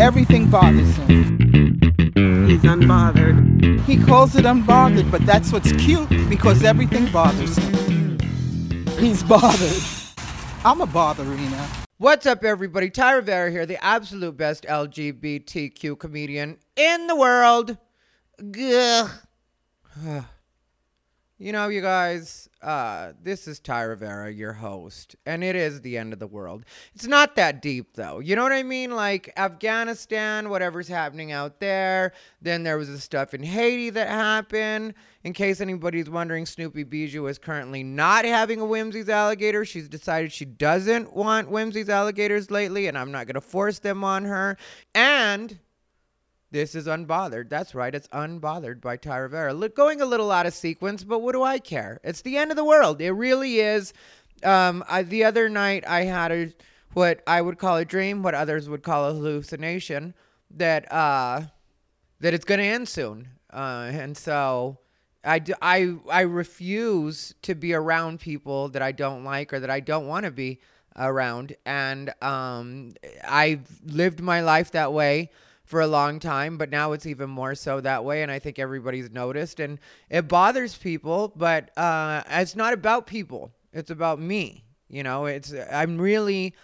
Everything bothers him. He's unbothered. He calls it unbothered, but that's what's cute because everything bothers him. He's bothered. I'm a botherina. What's up, everybody? Ty Rivera here, the absolute best LGBTQ comedian in the world. Gah. You know, you guys, uh, this is Ty Rivera, your host, and it is the end of the world. It's not that deep, though. You know what I mean? Like Afghanistan, whatever's happening out there. Then there was the stuff in Haiti that happened. In case anybody's wondering, Snoopy Bijou is currently not having a Whimzees alligator. She's decided she doesn't want Whimzees alligators lately, and I'm not going to force them on her. And this is Unbothered. That's right. It's Unbothered by Ty Rivera. Look, going a little out of sequence, but what do I care? It's the end of the world. It really is. Um, I, the other night, I had a what I would call a dream, what others would call a hallucination, that uh, that it's going to end soon. Uh, and so I, I, I refuse to be around people that I don't like or that I don't want to be around. And um, I've lived my life that way for a long time, but now it's even more so that way. And I think everybody's noticed and it bothers people, but uh, it's not about people. It's about me. You know, it's, I'm really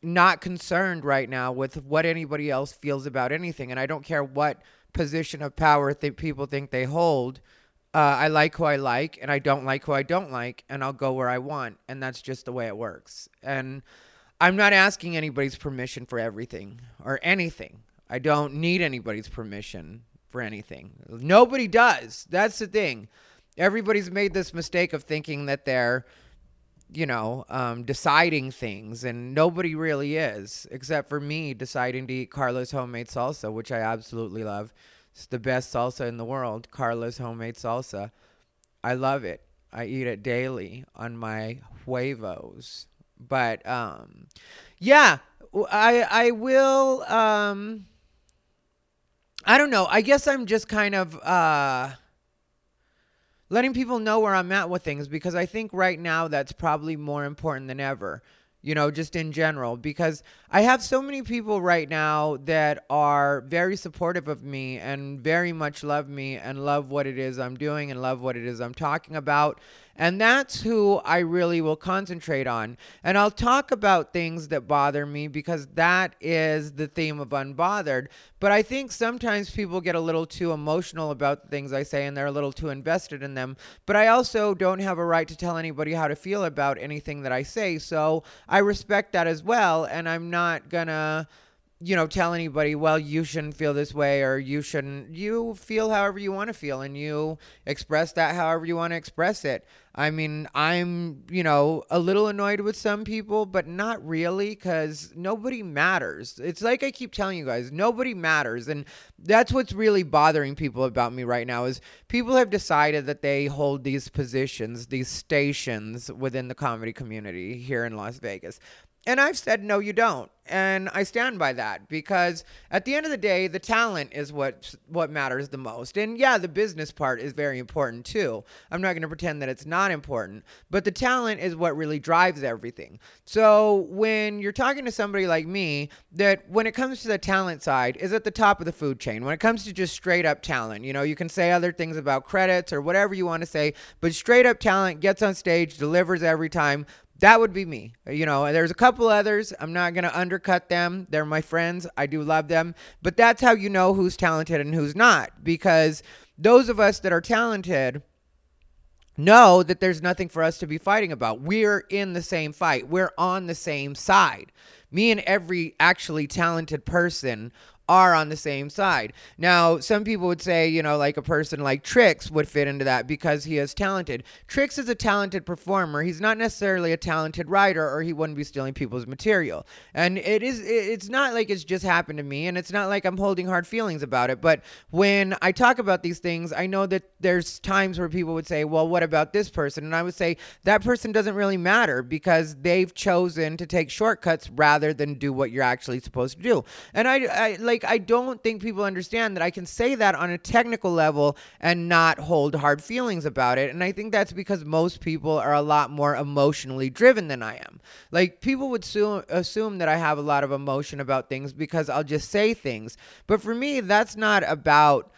not concerned right now with what anybody else feels about anything. And I don't care what position of power people think they hold. Uh, I like who I like, and I don't like who I don't like, and I'll go where I want. And that's just the way it works. And I'm not asking anybody's permission for everything or anything. I don't need anybody's permission for anything. Nobody does. That's the thing. Everybody's made this mistake of thinking that they're, you know, um, deciding things, and nobody really is, except for me deciding to eat Carla's homemade salsa, which I absolutely love. It's the best salsa in the world, Carla's homemade salsa. I love it. I eat it daily on my huevos. But um, yeah, I I will um I don't know. I guess I'm just kind of uh, letting people know where I'm at with things because I think right now that's probably more important than ever, you know, just in general. Because I have so many people right now that are very supportive of me and very much love me and love what it is I'm doing and love what it is I'm talking about. And that's who I really will concentrate on. And I'll talk about things that bother me because that is the theme of Unbothered. But I think sometimes people get a little too emotional about the things I say and they're a little too invested in them. But I also don't have a right to tell anybody how to feel about anything that I say. So I respect that as well. And I'm not going to you know, tell anybody, well, you shouldn't feel this way or you shouldn't. You feel however you want to feel and you express that however you want to express it. I mean, I'm, you know, a little annoyed with some people, but not really because nobody matters. It's like I keep telling you guys, nobody matters. And that's what's really bothering people about me right now is people have decided that they hold these positions, these stations within the comedy community here in Las Vegas. And I've said, no, you don't. And I stand by that because at the end of the day, the talent is what what matters the most. And yeah, the business part is very important too. I'm not going to pretend that it's not important, but the talent is what really drives everything. So when you're talking to somebody like me, that when it comes to the talent side, is at the top of the food chain. When it comes to just straight up talent, you know, you can say other things about credits or whatever you want to say, but straight up talent gets on stage, delivers every time that would be me. You know, there's a couple others. I'm not going to undercut them. They're my friends. I do love them. But that's how you know who's talented and who's not. Because those of us that are talented know that there's nothing for us to be fighting about. We're in the same fight, we're on the same side. Me and every actually talented person are on the same side. Now, some people would say, you know, like a person like Trix would fit into that because he is talented. Trix is a talented performer. He's not necessarily a talented writer or he wouldn't be stealing people's material. And it is it's not like it's just happened to me and it's not like I'm holding hard feelings about it, but when I talk about these things, I know that there's times where people would say, "Well, what about this person?" And I would say that person doesn't really matter because they've chosen to take shortcuts rather than do what you're actually supposed to do. And I, I like like I don't think people understand that I can say that on a technical level and not hold hard feelings about it. And I think that's because most people are a lot more emotionally driven than I am. Like people would su- assume that I have a lot of emotion about things because I'll just say things. But for me, that's not about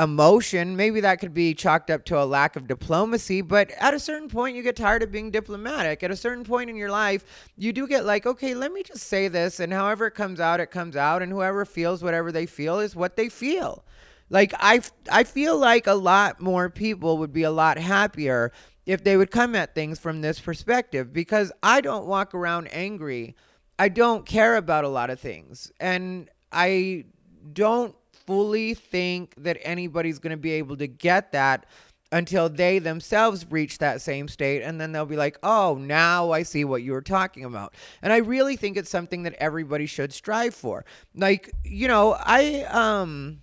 emotion. Maybe that could be chalked up to a lack of diplomacy, but at a certain point, you get tired of being diplomatic. At a certain point in your life, you do get like, okay, let me just say this, and however it comes out, it comes out, and whoever feels whatever they feel is what they feel. Like I, I feel like a lot more people would be a lot happier if they would come at things from this perspective because I don't walk around angry. I don't care about a lot of things, and I don't fully think that anybody's going to be able to get that until they themselves reach that same state and then they'll be like, "Oh, now I see what you were talking about." And I really think it's something that everybody should strive for. Like, you know, I um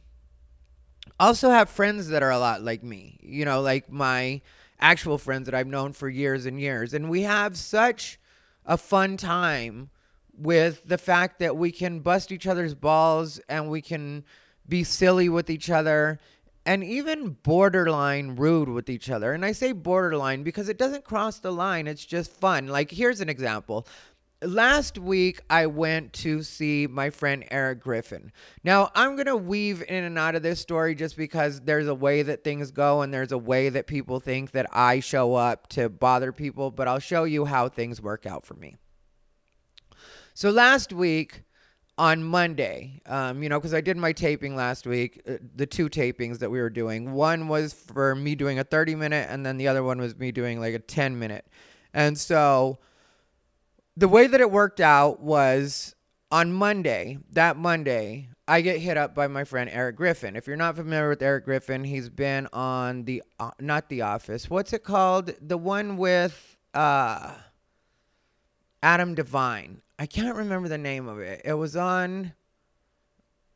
also have friends that are a lot like me. You know, like my actual friends that I've known for years and years and we have such a fun time with the fact that we can bust each other's balls and we can be silly with each other, and even borderline rude with each other. And I say borderline because it doesn't cross the line, it's just fun. Like, here's an example. Last week, I went to see my friend Eric Griffin. Now, I'm going to weave in and out of this story just because there's a way that things go and there's a way that people think that I show up to bother people, but I'll show you how things work out for me. So, last week, on Monday, um, you know, because I did my taping last week, uh, the two tapings that we were doing. One was for me doing a 30 minute, and then the other one was me doing like a 10 minute. And so the way that it worked out was on Monday, that Monday, I get hit up by my friend Eric Griffin. If you're not familiar with Eric Griffin, he's been on the, uh, not The Office, what's it called? The one with uh, Adam Devine. I can't remember the name of it. It was on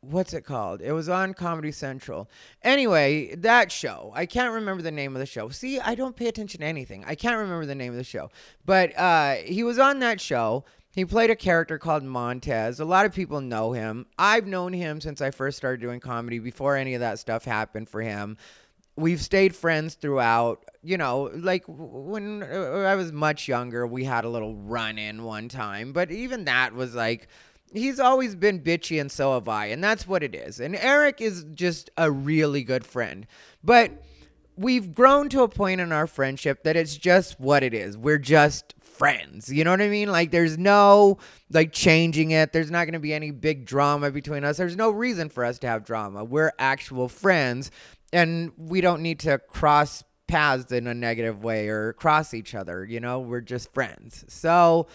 what's it called? It was on Comedy Central. Anyway, that show. I can't remember the name of the show. See, I don't pay attention to anything. I can't remember the name of the show. But uh, he was on that show. He played a character called Montez. A lot of people know him. I've known him since I first started doing comedy before any of that stuff happened for him we've stayed friends throughout. You know, like when uh, I was much younger, we had a little run in one time, but even that was like he's always been bitchy and so have I, and that's what it is. And Eric is just a really good friend. But we've grown to a point in our friendship that it's just what it is. We're just friends. You know what I mean? Like there's no like changing it. There's not going to be any big drama between us. There's no reason for us to have drama. We're actual friends and we don't need to cross paths in a negative way or cross each other. You know, we're just friends. So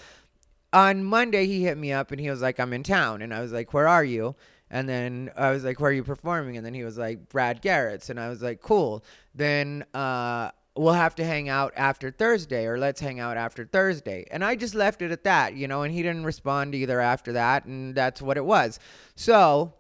on Monday, he hit me up and he was like, I'm in town. And I was like, Where are you? And then I was like, Where are you performing? And then he was like, Brad Garrett's. And I was like, Cool. Then, uh, we'll have to hang out after Thursday or let's hang out after Thursday. And I just left it at that, you know, and he didn't respond either after that. And that's what it was. So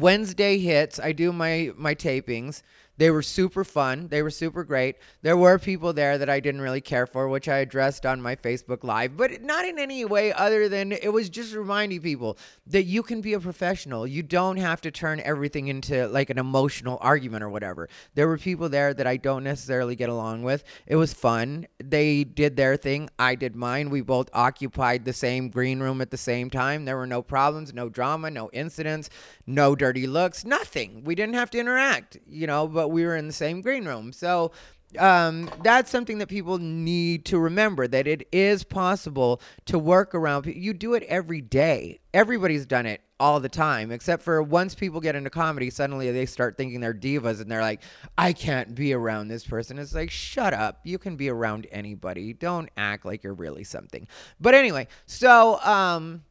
Wednesday hits. I do my my tapings. They were super fun. They were super great. There were people there that I didn't really care for, which I addressed on my Facebook Live, but not in any way other than it was just reminding people that you can be a professional. You don't have to turn everything into like an emotional argument or whatever. There were people there that I don't necessarily get along with. It was fun. They did their thing. I did mine. We both occupied the same green room at the same time. There were no problems, no drama, no incidents, no dirty looks, nothing. We didn't have to interact, you know, but we were in the same green room. So um, that's something that people need to remember that it is possible to work around. You do it every day. Everybody's done it all the time, except for once people get into comedy, suddenly they start thinking they're divas and they're like, I can't be around this person. It's like, shut up. You can be around anybody. Don't act like you're really something. But anyway, so um,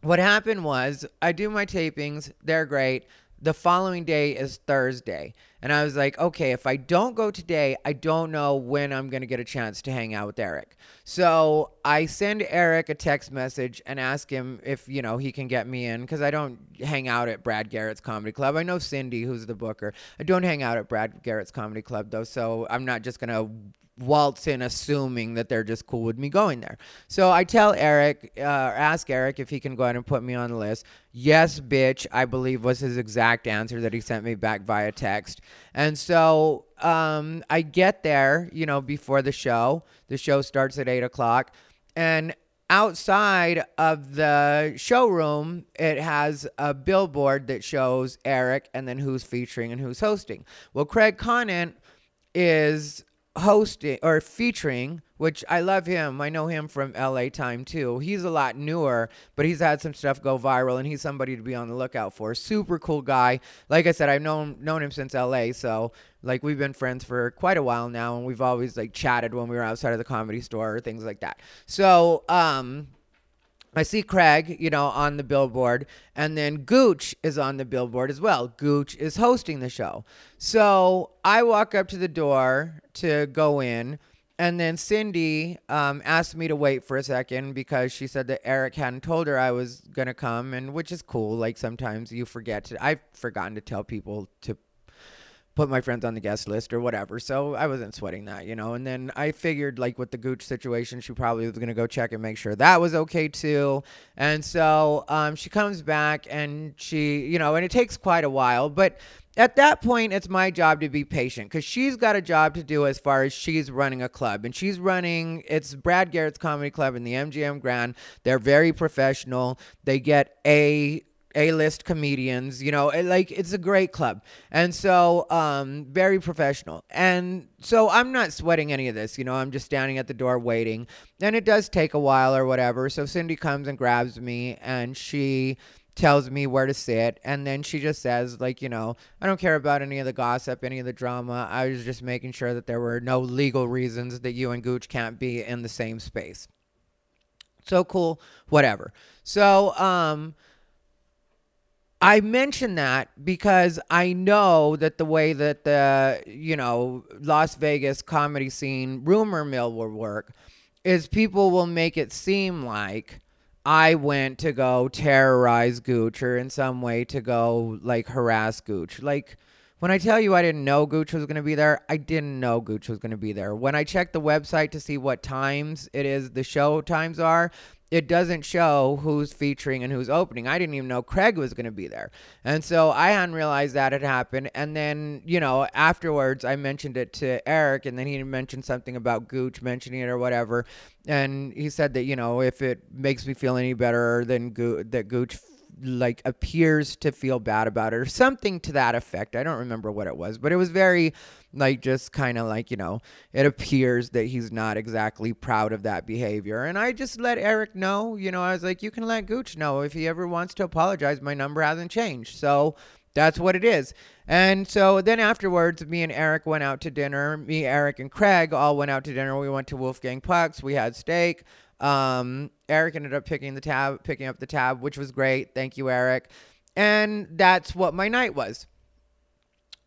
what happened was I do my tapings, they're great the following day is Thursday. And I was like, okay, if I don't go today, I don't know when I'm going to get a chance to hang out with Eric. So I send Eric a text message and ask him if, you know, he can get me in because I don't hang out at Brad Garrett's Comedy Club. I know Cindy, who's the booker. I don't hang out at Brad Garrett's Comedy Club, though. So I'm not just going to waltz in assuming that they're just cool with me going there. So I tell Eric, uh, ask Eric if he can go ahead and put me on the list. Yes, bitch, I believe was his exact answer that he sent me back via text. And so um, I get there, you know, before the show. The show starts at eight o'clock. And outside of the showroom, it has a billboard that shows Eric and then who's featuring and who's hosting. Well, Craig Conant is hosting or featuring, which I love him. I know him from LA Time too. He's a lot newer, but he's had some stuff go viral and he's somebody to be on the lookout for. Super cool guy. Like I said, I've known known him since LA, so like we've been friends for quite a while now and we've always like chatted when we were outside of the comedy store or things like that. So, um I see Craig, you know, on the billboard, and then Gooch is on the billboard as well. Gooch is hosting the show. So I walk up to the door to go in, and then Cindy um, asked me to wait for a second because she said that Eric hadn't told her I was gonna come, and which is cool. Like sometimes you forget to. I've forgotten to tell people to put my friends on the guest list or whatever. So I wasn't sweating that, you know. And then I figured, like, with the Gooch situation, she probably was to go check and make sure that was okay too. And so um, she comes back and she, you know, and it takes quite a while. But at that point, it's my job to be patient because she's got a job to do as far as she's running a club. And she's running, it's Brad Garrett's Comedy Club in the MGM Grand. They're very professional. They get a a-list comedians you know it, like it's a great club. And so um very professional. And so i'm not sweating any of this you know i'm just standing at the door waiting. And it does take a while or whatever. So cindy comes and grabs me and she tells me where to sit. And then she just says like you know i don't care about any of the gossip any of the drama. I was just making sure that there were no legal reasons that you and gooch can't be in the same space. So cool whatever. So um I mention that because I know that the way that the, you know, Las Vegas comedy scene rumor mill will work is people will make it seem like I went to go terrorize Gooch or in some way to go like harass Gooch. Like when I tell you I didn't know Gooch was going to be there, I didn't know Gooch was going to be there. When I checked the website to see what times it is the show times are, it doesn't show who's featuring and who's opening. I didn't even know Craig was going to be there. And so I hadn't realized that had happened. And then, you know, afterwards I mentioned it to Eric and then he mentioned something about Gooch mentioning it or whatever. And he said that, you know, if it makes me feel any better than Go- that Gooch like appears to feel bad about it or something to that effect. I don't remember what it was, but it was very like just kind of like, you know, it appears that he's not exactly proud of that behavior. And I just let Eric know, you know, I was like, you can let Gooch know if he ever wants to apologize. My number hasn't changed. So that's what it is. And so then afterwards, me and Eric went out to dinner. Me, Eric, and Craig all went out to dinner. We went to Wolfgang Puck's. We had steak. Um, Eric ended up picking the tab, picking up the tab, which was great. Thank you, Eric. And that's what my night was.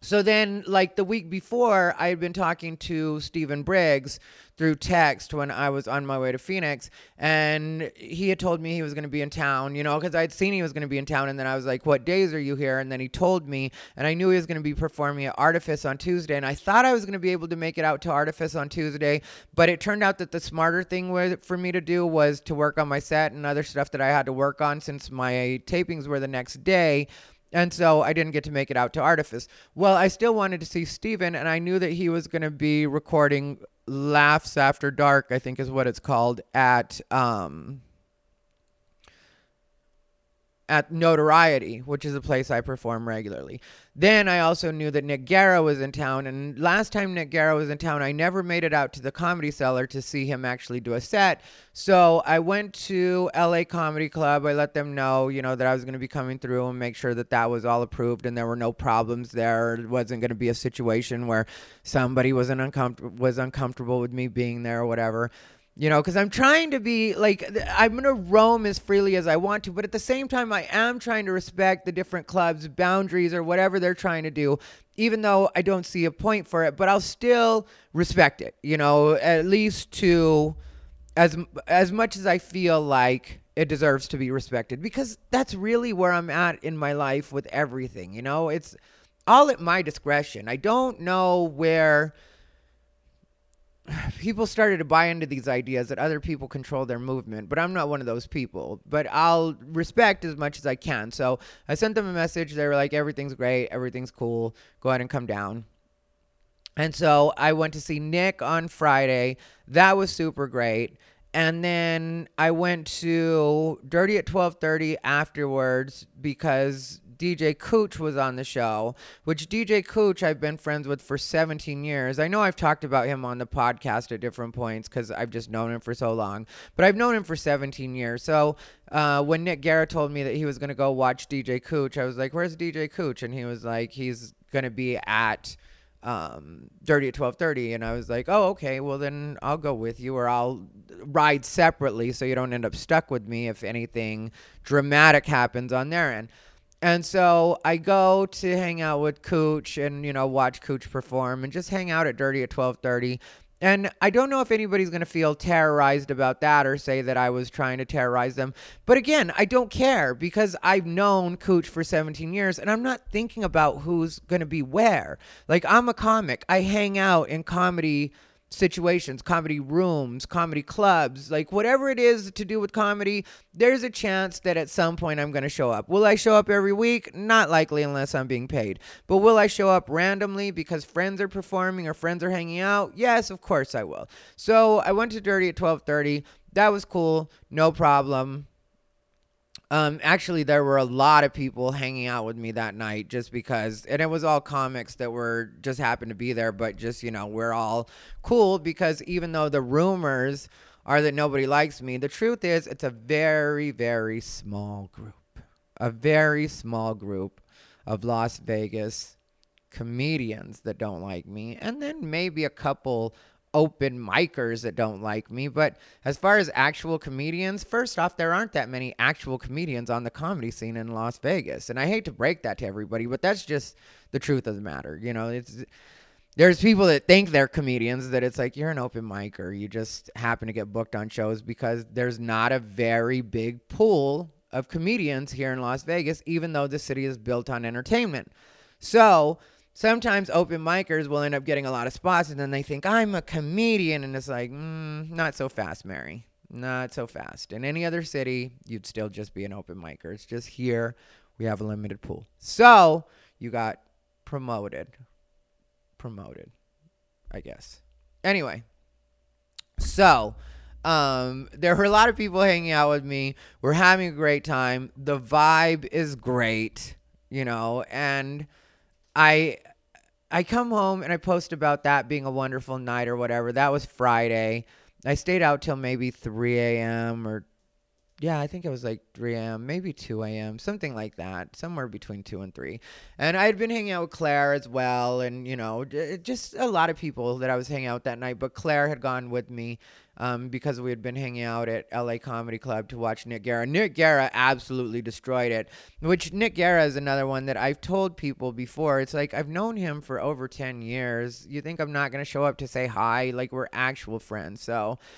So then, like the week before, I had been talking to Stephen Briggs through text when I was on my way to Phoenix, and he had told me he was going to be in town, you know, because I'd seen he was going to be in town, and then I was like, "What days are you here?" And then he told me, and I knew he was going to be performing at Artifice on Tuesday, and I thought I was going to be able to make it out to Artifice on Tuesday, but it turned out that the smarter thing was, for me to do was to work on my set and other stuff that I had to work on since my tapings were the next day. And so I didn't get to make it out to Artifice. Well, I still wanted to see Steven, and I knew that he was going to be recording Laughs After Dark, I think is what it's called, at um, at Notoriety, which is a place I perform regularly. Then I also knew that Nick Guerra was in town, and last time Nick Guerra was in town, I never made it out to the Comedy Cellar to see him actually do a set. So I went to LA Comedy Club. I let them know, you know, that I was going to be coming through and make sure that that was all approved and there were no problems there. It wasn't going to be a situation where somebody was uncomfortable was uncomfortable with me being there or whatever you know because i'm trying to be like i'm going to roam as freely as i want to but at the same time i am trying to respect the different clubs boundaries or whatever they're trying to do even though i don't see a point for it but i'll still respect it you know at least to as as much as i feel like it deserves to be respected because that's really where i'm at in my life with everything you know? It's all at my discretion. I don't know where people started to buy into these ideas that other people control their movement, but I'm not one of those people. But I'll respect as much as I can. So I sent them a message. They were like, everything's great, everything's cool. Go ahead and come down. And so I went to see Nick on Friday. That was super great. And then I went to Dirty at 12:30 afterwards because DJ Cooch was on the show, which DJ Cooch I've been friends with for 17 years. I know I've talked about him on the podcast at different points because I've just known him for so long, but I've known him for 17 years. So uh, when Nick Guerra told me that he was going to go watch DJ Cooch, I was like, "Where's DJ Cooch?" And he was like, "He's going to be at." um, dirty at 12:30 and I was like, "Oh, okay. Well, then I'll go with you or I'll ride separately so you don't end up stuck with me if anything dramatic happens on their end." And so I go to hang out with Cooch and you know watch Cooch perform and just hang out at Dirty at 12:30. And I don't know if anybody's going to feel terrorized about that or say that I was trying to terrorize them. But again, I don't care because I've known Cooch for 17 years and I'm not thinking about who's going to be where. Like, I'm a comic, I hang out in comedy situations, comedy rooms, comedy clubs, like whatever it is to do with comedy, there's a chance that at some point I'm going to show up. Will I show up every week? Not likely unless I'm being paid. But will I show up randomly because friends are performing or friends are hanging out? Yes, of course I will. So I went to Dirty at 12:30. That was cool. No problem. Um, actually, there were a lot of people hanging out with me that night just because, and it was all comics that were just happened to be there, but just, you know, we're all cool because even though the rumors are that nobody likes me, the truth is it's a very, very small group. A very small group of Las Vegas comedians that don't like me, and then maybe a couple open micers that don't like me. But as far as actual comedians, first off, there aren't that many actual comedians on the comedy scene in Las Vegas. And I hate to break that to everybody, but that's just the truth of the matter. You know, it's there's people that think they're comedians that it's like you're an open micer. You just happen to get booked on shows because there's not a very big pool of comedians here in Las Vegas, even though the city is built on entertainment. So sometimes open micers will end up getting a lot of spots and then they think I'm a comedian and it's like mm, not so fast Mary. Not so fast. In any other city you'd still just be an open micer. It's just here we have a limited pool. So you got promoted. Promoted I guess. Anyway so um, there were a lot of people hanging out with me. We're having a great time. The vibe is great you know and I I come home and I post about that being a wonderful night or whatever. That was Friday. I stayed out till maybe 3 a.m. or yeah, I think it was like 3 a.m., maybe 2 a.m., something like that, somewhere between 2 and 3. And I had been hanging out with Claire as well, and, you know, just a lot of people that I was hanging out that night. But Claire had gone with me um, because we had been hanging out at LA Comedy Club to watch Nick Guerra. Nick Guerra absolutely destroyed it, which Nick Guerra is another one that I've told people before. It's like I've known him for over 10 years. You think I'm not going to show up to say hi? Like we're actual friends. So.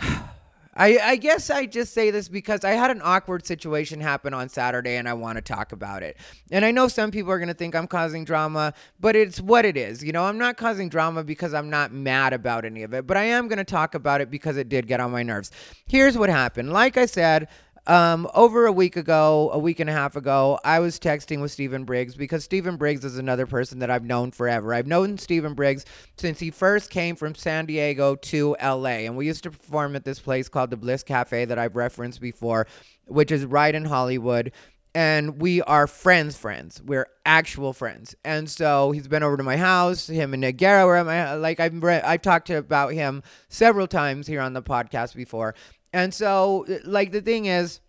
I, I guess I just say this because I had an awkward situation happen on Saturday and I want to talk about it. And I know some people are going to think I'm causing drama, but it's what it is. You know, I'm not causing drama because I'm not mad about any of it, but I am going to talk about it because it did get on my nerves. Here's what happened. Like I said, um, over a week ago, a week and a half ago, I was texting with Stephen Briggs because Stephen Briggs is another person that I've known forever. I've known Stephen Briggs since he first came from San Diego to LA. And we used to perform at this place called the Bliss Cafe that I've referenced before, which is right in Hollywood and we are friends friends we're actual friends and so he's been over to my house him and Nick Guerra were at my like I've re- I've talked about him several times here on the podcast before and so, like, the thing is,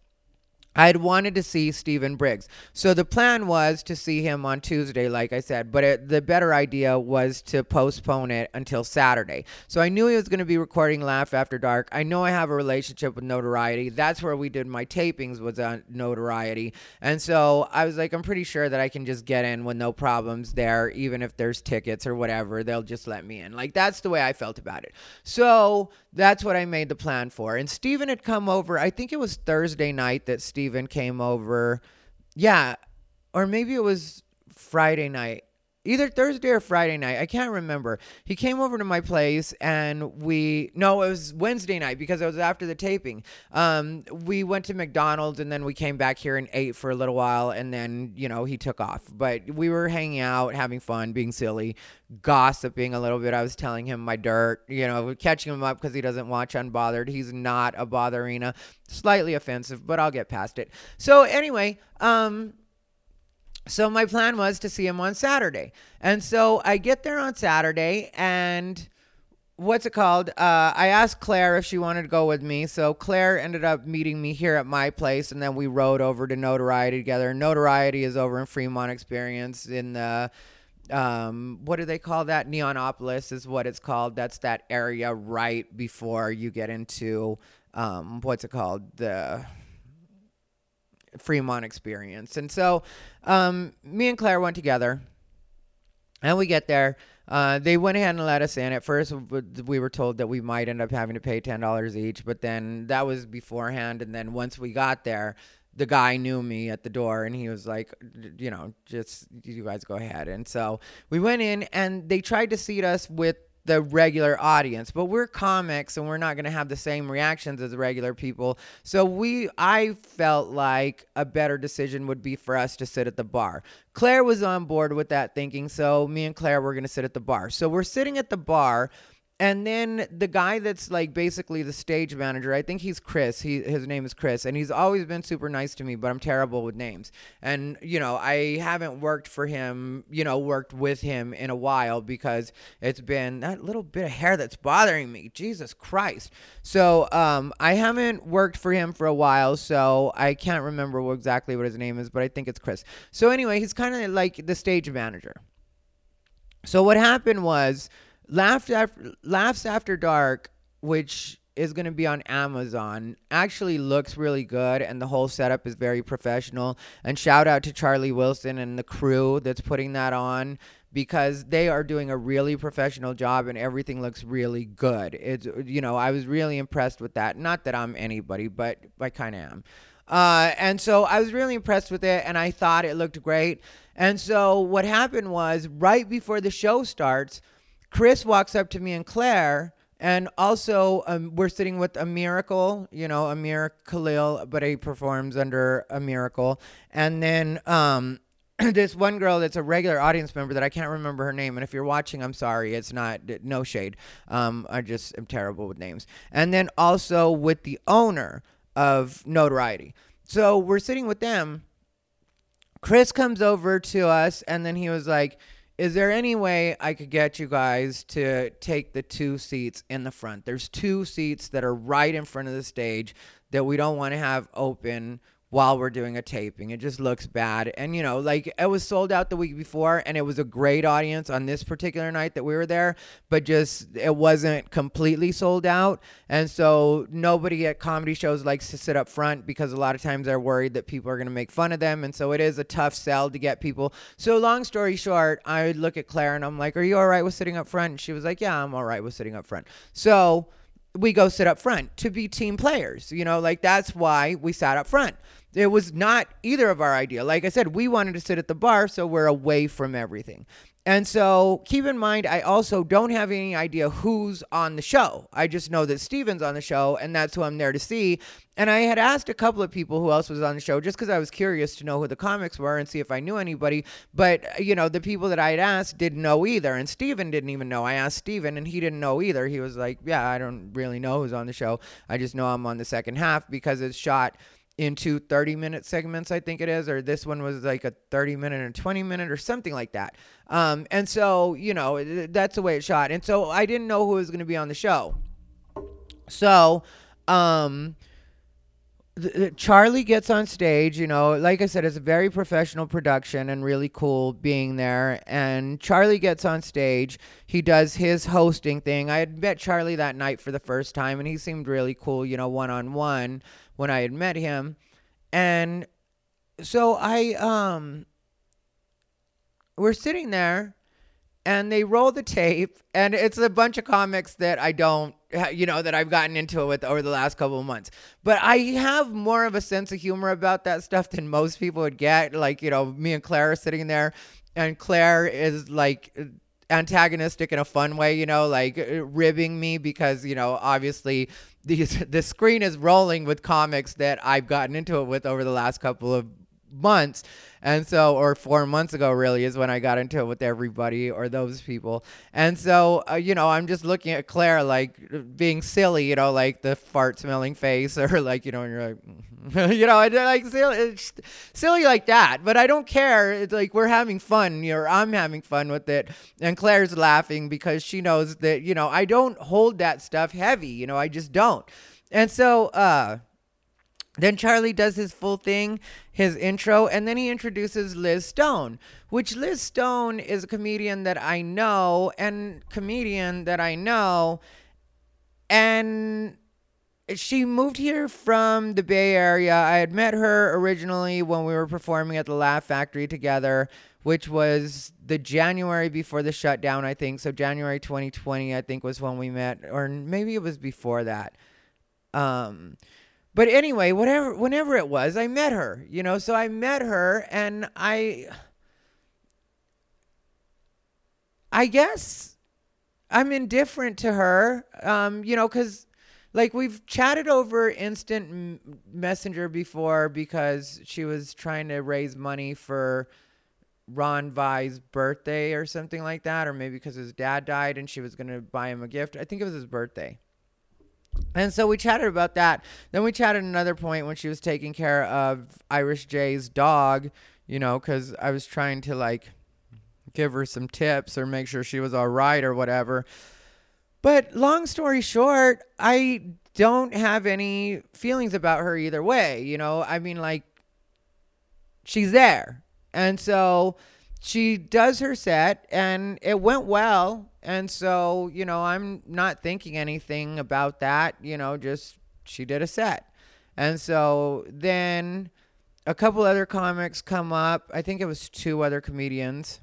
I had wanted to see Stephen Briggs. So the plan was to see him on Tuesday, like I said, but it, the better idea was to postpone it until Saturday. So I knew he was going to be recording Laugh After Dark. I know I have a relationship with Notoriety. That's where we did my tapings was on Notoriety. And so I was like, I'm pretty sure that I can just get in with no problems there, even if there's tickets or whatever. They'll just let me in. Like that's the way I felt about it. So that's what I made the plan for. And Stephen had come over. I think it was Thursday night that Stephen came over. Yeah, or maybe it was Friday night. Either Thursday or Friday night. I can't remember. He came over to my place and we no, it was Wednesday night because it was after the taping. Um, we went to McDonald's and then we came back here and ate for a little while and then you know he took off. But we were hanging out, having fun, being silly, gossiping a little bit. I was telling him my dirt, you know, catching him up because he doesn't watch Unbothered. He's not a botherina. Slightly offensive, but I'll get past it. So anyway, um so my plan was to see him on Saturday. And so I get there on Saturday and what's it called? Uh, I asked Claire if she wanted to go with me. So Claire ended up meeting me here at my place, and then we rode over to Notoriety together. Notoriety is over in Fremont Experience in the um, what do they call that? Neonopolis is what it's called. That's that area right before you get into um, what's it called? The Fremont experience. And so um, me and Claire went together and we get there. Uh, they went ahead and let us in. At first, we were told that we might end up having to pay $10 each, but then that was beforehand. And then once we got there, the guy knew me at the door and he was like, you know, just you guys go ahead. And so we went in and they tried to seat us with the regular audience. But we're comics and we're not going to have the same reactions as regular people. So we i felt like a better decision would be for us to sit at the bar. Claire was on board with that thinking so me and claire were going to sit at the bar. So we're sitting at the bar and then the guy that's like basically the stage manager, I think he's Chris. He his name is Chris, and he's always been super nice to me, but I'm terrible with names. And you know, I haven't worked for him, you know, worked with him in a while because it's been that little bit of hair that's bothering me. Jesus Christ. So um, I haven't worked for him for a while, so I can't remember exactly what his name is, but I think it's Chris. So anyway, he's kind of like the stage manager. So what happened was Laughs after, Laughs After Dark, which is going to be on Amazon, actually looks really good, and the whole setup is very professional. And shout out to Charlie Wilson and the crew that's putting that on because they are doing a really professional job and everything looks really good. It's you know I was really impressed with that. Not that I'm anybody, but I kind of am. Uh, and so I was really impressed with it, and I thought it looked great. And so what happened was right before the show starts Chris walks up to me and Claire, and also um, we're sitting with a miracle, you know, Amir Khalil, but he performs under a miracle. And then um, this one girl that's a regular audience member that I can't remember her name. And if you're watching, I'm sorry. It's not no shade. Um, I just am terrible with names. And then also with the owner of Notoriety. So we're sitting with them. Chris comes over to us, and then he was like, is there any way I could get you guys to take the two seats in the front? There's two seats that are right in front of the stage that we don't want to have open while we're doing a taping. It just looks bad. And, you know, like it was sold out the week before and it was a great audience on this particular night that we were there, but just it wasn't completely sold out. And so nobody at comedy shows likes to sit up front because a lot of times they're worried that people are going to make fun of them. And so it is a tough sell to get people. So, long story short, I look at Claire and I'm like, Are you all right with sitting up front? And she was like, Yeah, I'm all right with sitting up front. So, we go sit up front to be team players. You know, like that's why we sat up front. It was not either of our idea. Like I said, we wanted to sit at the bar so we're away from everything. And so keep in mind, I also don't have any idea who's on the show. I just know that Steven's on the show, and that's who I'm there to see. And I had asked a couple of people who else was on the show just because I was curious to know who the comics were and see if I knew anybody. But, you know, the people that I had asked didn't know either. And Steven didn't even know. I asked Steven, and he didn't know either. He was like, Yeah, I don't really know who's on the show. I just know I'm on the second half because it's shot into 30 minute segments, I think it is, or this one was like a 30 minute and 20 minute or something like that. Um, and so, you know, that's the way it shot. And so I didn't know who was going to be on the show. So, um, Charlie gets on stage, you know, like I said, it's a very professional production and really cool being there. And Charlie gets on stage. He does his hosting thing. I had met Charlie that night for the first time, and he seemed really cool, you know, one on one when I had met him. And so I um we're sitting there and they roll the tape and it's a bunch of comics that I don't you know, that I've gotten into it with over the last couple of months. But I have more of a sense of humor about that stuff than most people would get. Like, you know, me and Claire are sitting there, and Claire is like antagonistic in a fun way, you know, like uh, ribbing me because, you know, obviously the, the screen is rolling with comics that I've gotten into it with over the last couple of months. And so, or four months ago, really, is when I got into it with everybody or those people. And so, uh, you know, I'm just looking at Claire like being silly, you know, like the fart smelling face, or like, you know, and you're like, you know, I like silly, silly like that. But I don't care. It's like we're having fun, you know, I'm having fun with it. And Claire's laughing because she knows that, you know, I don't hold that stuff heavy, you know, I just don't. And so, uh, then Charlie does his full thing, his intro, and then he introduces Liz Stone, which Liz Stone is a comedian that I know and comedian that I know. And she moved here from the Bay Area. I had met her originally when we were performing at the Laugh Factory together, which was the January before the shutdown, I think. So January 2020, I think, was when we met, or maybe it was before that. Um, but anyway, whatever, whenever it was, I met her, you know. So I met her, and I, I guess, I'm indifferent to her, um, you know, because like we've chatted over instant messenger before because she was trying to raise money for Ron Vai's birthday or something like that, or maybe because his dad died and she was to buy him a gift. I think it was his birthday. And so we chatted about that. Then we chatted another point when she was taking care of Irish Jay's dog, you know, because I was trying to like give her some tips or make sure she was all right or whatever. But long story short, I don't have any feelings about her either way. You know, I mean, like, she's there. And so she does her set and it went well and so you know i'm not thinking anything about that you know just she did a set. And so then a couple other comics come up. I think it was two other comedians.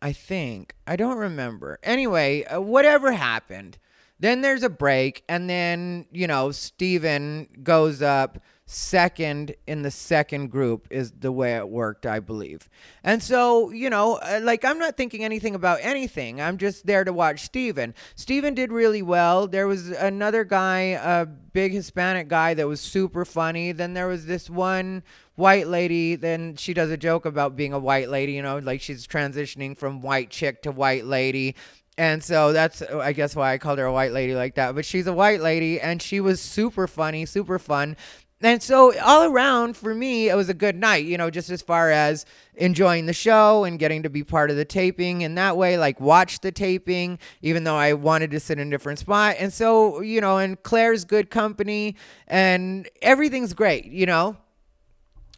I think. I don't remember. Anyway uh, whatever happened. Then there's a break and then you know steven goes up second in the second group is the way it worked, I believe. And so, you know, uh, like I'm not thinking anything about anything. I'm just there to watch Steven. Steven did really well. There was another guy, a big Hispanic guy that was super funny. Then there was this one white lady. Then she does a joke about being a white lady, you know, like she's transitioning from white chick to white lady. And so that's, I guess, why I called her a white lady like that. But she's a white lady, and she was super funny, super fun and so all around for me it was a good night you know just as far as enjoying the show and getting to be part of the taping. And that way like watch the taping even though i wanted to sit in a different spot. And so you know and claire's good company and everything's great you know?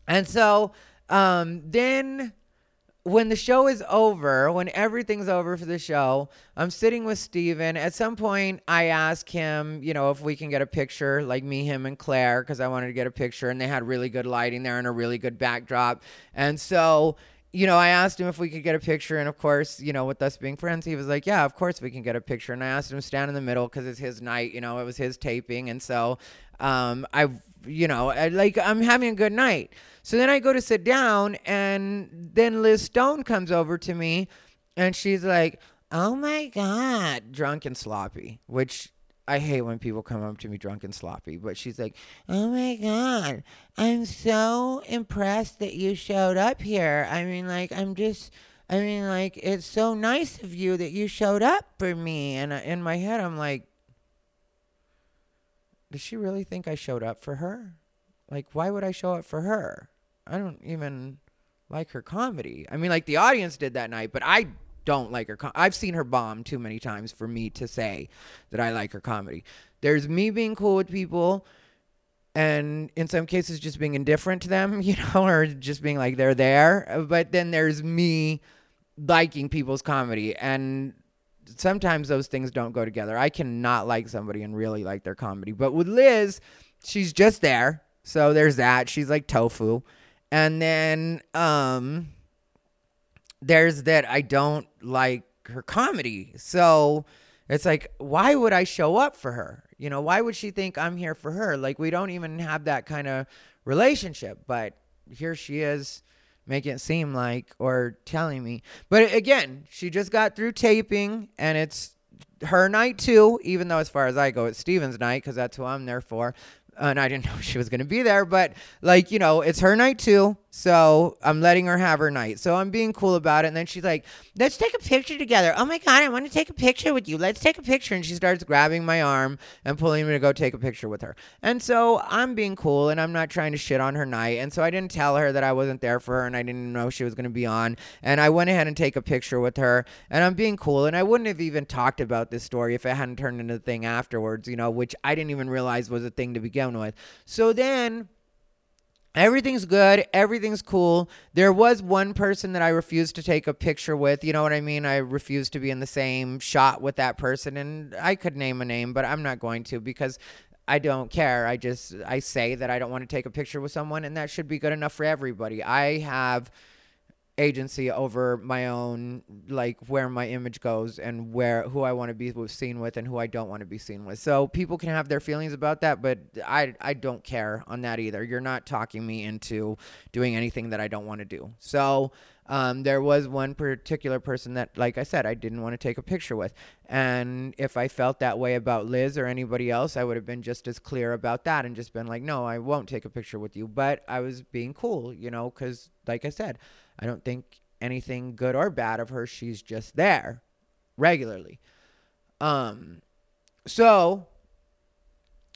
And so um then when the show is over, when everything's over for the show, I'm sitting with Steven. At some point, I ask him, you know, if we can get a picture, like me, him, and Claire, because I wanted to get a picture, and they had really good lighting there and a really good backdrop. And so, you know, I asked him if we could get a picture, and of course, you know, with us being friends, he was like, "Yeah, of course we can get a picture." And I asked him to stand in the middle because it's his night, you know, it was his taping, and so um, I, you know, I, like I'm having a good night. So then I go to sit down, and then Liz Stone comes over to me, and she's like, "Oh my god, drunk and sloppy," which I hate when people come up to me drunk and sloppy, but she's like, "Oh my god, I'm so impressed that you showed up here. I mean, like, I'm just." I mean, like, it's so nice of you that you showed up for me. And in my head, I'm like, does she really think I showed up for her? Like, why would I show up for her? I don't even like her comedy. I mean, like the audience did that night, but I don't like her. Com- I've seen her bomb too many times for me to say that I like her comedy. There's me being cool with people, and in some cases just being indifferent to them, you know, or just being like they're there. But then there's me liking people's comedy, and sometimes those things don't go together. I cannot like somebody and really like their comedy. But with Liz, she's just there. So there's that. She's like tofu. And then um there's that I don't like her comedy. So It's like, why would I show up for her? You know, why would she think I'm here for her? Like, we don't even have that kind of relationship. But here she is making it seem like or telling me. But again, she just got through taping and it's her night too, even though as far as I go, it's Steven's night because that's who I'm there for and I didn't know she was going to be there, but like, you know, it's her night too. So I'm letting her have her night. So I'm being cool about it. And then she's like, let's take a picture together. Oh my God, I want to take a picture with you. Let's take a picture. And she starts grabbing my arm and pulling me to go take a picture with her. And so I'm being cool and I'm not trying to shit on her night. And so I didn't tell her that I wasn't there for her and I didn't know she was going to be on. And I went ahead and take a picture with her and I'm being cool. And I wouldn't have even talked about this story if it hadn't turned into a thing afterwards, you know, which I didn't even realize was a thing to begin with. So then everything's good. Everything's cool. There was one person that i refused to take a picture with. You know what i mean? I refused to be in the same shot with that person and i could name a name but i'm not going to because i don't care. I just i say that i don't want to take a picture with someone and that should be good enough for everybody. I have agency over my own like where my image goes and where who I want to be seen with and who I don't want to be seen with. So people can have their feelings about that, but I I don't care on that either. You're not talking me into doing anything that I don't want to do. So um, there was one particular person that, like I said, I didn't want to take a picture with. And if I felt that way about Liz or anybody else, I would have been just as clear about that and just been like, no, I won't take a picture with you. But I was being cool, you know, because, like I said, I don't think anything good or bad of her. She's just there regularly. Um, so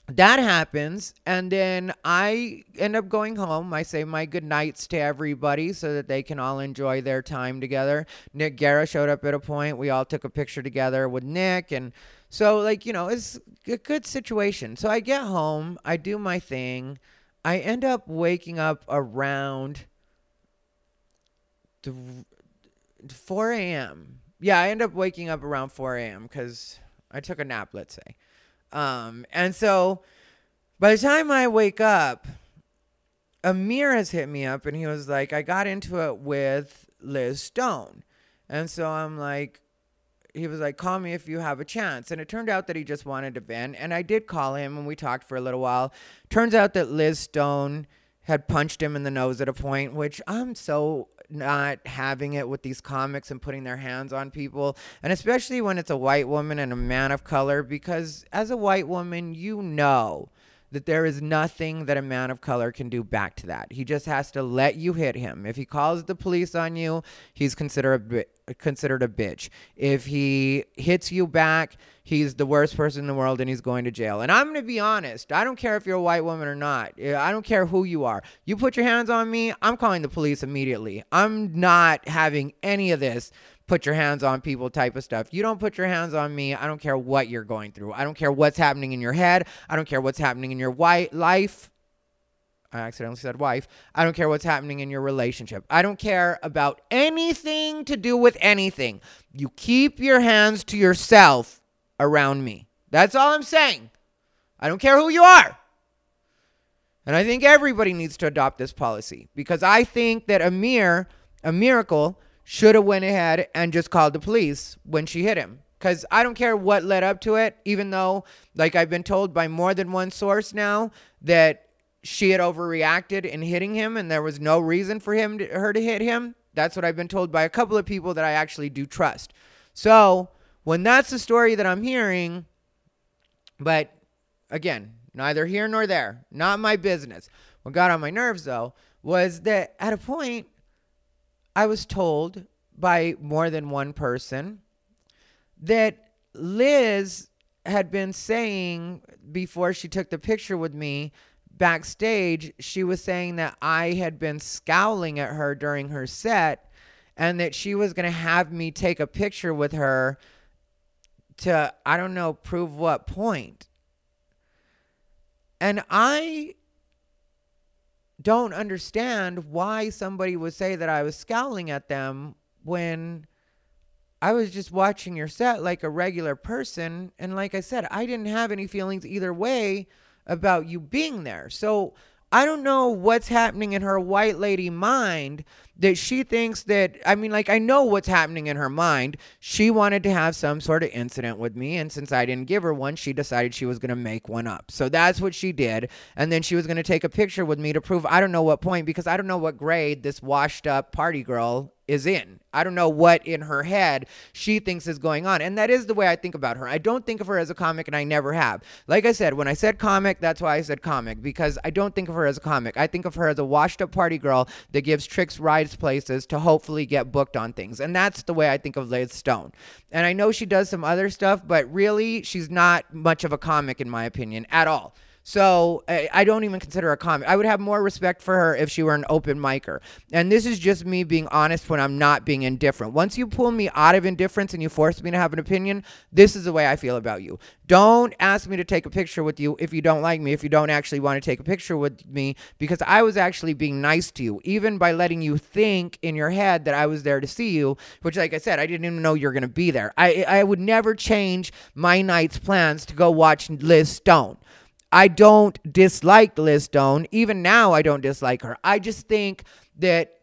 that happens and then i end up going home. I say my good nights to everybody so that they can all enjoy their time together. Nick guerra showed up at a point. We all took a picture together with nick and so like you know it's a good situation. So i get home i do my thing. I end up waking up around 4 a.m. Yeah, I end up waking up around 4 a.m. because I took a nap, let's say. Um, and so by the time I wake up, Amir has hit me up and he was like, I got into it with Liz Stone. And so I'm like, he was like, call me if you have a chance. And it turned out that he just wanted to vent. And I did call him and we talked for a little while. Turns out that Liz Stone had punched him in the nose at a point, which I'm so not having it with these comics and putting their hands on people, and especially when it's a white woman and a man of color, because as a white woman, you know that there is nothing that a man of color can do back to that. He just has to let you hit him. If he calls the police on you, he's considered a, considered a bitch. If he hits you back, he's the worst person in the world and he's going to jail. And I'm going to be honest. I don't care if you're a white woman or not. I don't care who you are. You put your hands on me, I'm calling the police immediately. I'm not having any of this put your hands on people type of stuff. You don't put your hands on me. I don't care what you're going through. I don't care what's happening in your head. I don't care what's happening in your white life. I accidentally said wife. I don't care what's happening in your relationship. I don't care about anything to do with anything. You keep your hands to yourself around me. That's all I'm saying. I don't care who you are. And I think everybody needs to adopt this policy because I think that a mere a miracle, should have went ahead and just called the police when she hit him. Because i don't care what led up to it even though like i've been told by more than one source now that she had overreacted in hitting him and there was no reason for him to, her to hit him. That's what i've been told by a couple of people that i actually do trust. So when that's the story that i'm hearing but again neither here nor there not my business. What got on my nerves though was that at a point I was told by more than one person that Liz had been saying before she took the picture with me backstage, she was saying that I had been scowling at her during her set and that she was going to have me take a picture with her to, I don't know, prove what point. And I don't understand why somebody would say that I was scowling at them when I was just watching your set like a regular person. And like I said, I didn't have any feelings either way about you being there. So I don't know what's happening in her white lady mind that she thinks that I mean like I know what's happening in her mind. She wanted to have some sort of incident with me and since I didn't give her one, she decided she was going to make one up. So that's what she did and then she was going to take a picture with me to prove I don't know what point because I don't know what grade this washed up party girl is in. I don't know what in her head she thinks is going on. And that is the way I think about her. I don't think of her as a comic, and I never have. Like I said, when I said comic, that's why I said comic, because I don't think of her as a comic. I think of her as a washed up party girl that gives tricks places to hopefully get booked on things. And that's the way I think of Liz Stone. And I know she does some other stuff, but really, she's not much of a comic, in my opinion, at all. So I, don't even consider her a comic. I would have more respect for her if she were an open micer. And this is just me being honest when I'm not being indifferent. Once you pull me out of indifference and you force me to have an opinion, this is the way I feel about you. Don't ask me to take a picture with you if you don't like me, if you don't actually want to take a picture with me, because I was actually being nice to you, even by letting you think in your head that I was there to see you, which, like I said, I didn't even know you were going to be there. I, I would never change my night's plans to go watch Liz Stone. I don't dislike Liz Stone. Even now, I don't dislike her. I just think that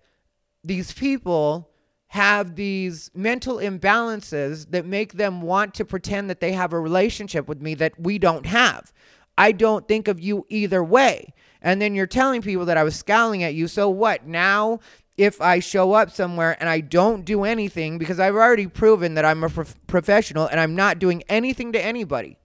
these people have these mental imbalances that make them want to pretend that they have a relationship with me that we don't have. I don't think of you either way. And then you're telling people that I was scowling at you. So what? Now, if I show up somewhere and I don't do anything because I've already proven that I'm a prof- professional and I'm not doing anything to anybody.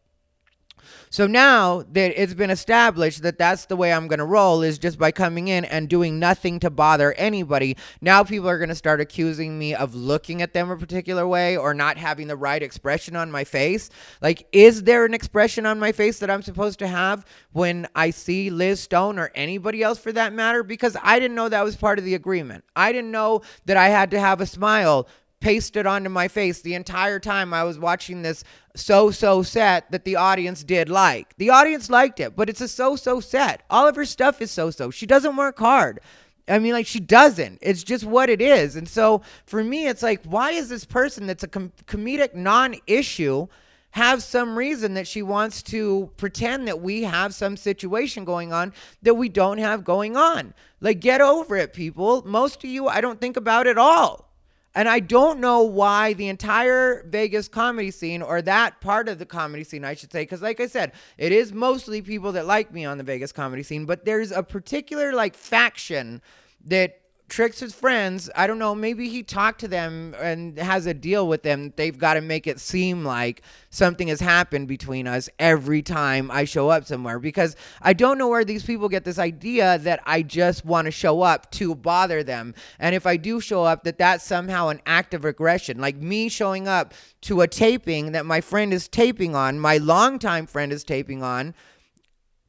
So now that it's been established that that's the way I'm going to roll is just by coming in and doing nothing to bother anybody. Now people are going to start accusing me of looking at them a particular way or not having the right expression on my face. Like, is there an expression on my face that I'm supposed to have when I see Liz Stone or anybody else for that matter? Because I didn't know that was part of the agreement. I didn't know that I had to have a smile pasted onto my face the entire time I was watching this so so set that the audience did like. The audience liked it, but it's a so so set. All of her stuff is so so. She doesn't work hard. I mean, like, she doesn't. It's just what it is. And so for me, it's like, why is this person that's a com- comedic non issue have some reason that she wants to pretend that we have some situation going on that we don't have going on? Like, get over it, people. Most of you, I don't think about at all. And I don't know why the entire Vegas comedy scene, or that part of the comedy scene, I should say, because like I said, it is mostly people that like me on the Vegas comedy scene, but there's a particular like faction that tricks his friends. I don't know. Maybe he talked to them and has a deal with them. They've got to make it seem like something has happened between us every time I show up somewhere because I don't know where these people get this idea that I just want to show up to bother them. And if I do show up, that that's somehow an act of aggression. Like me showing up to a taping that my friend is taping on, my longtime friend is taping on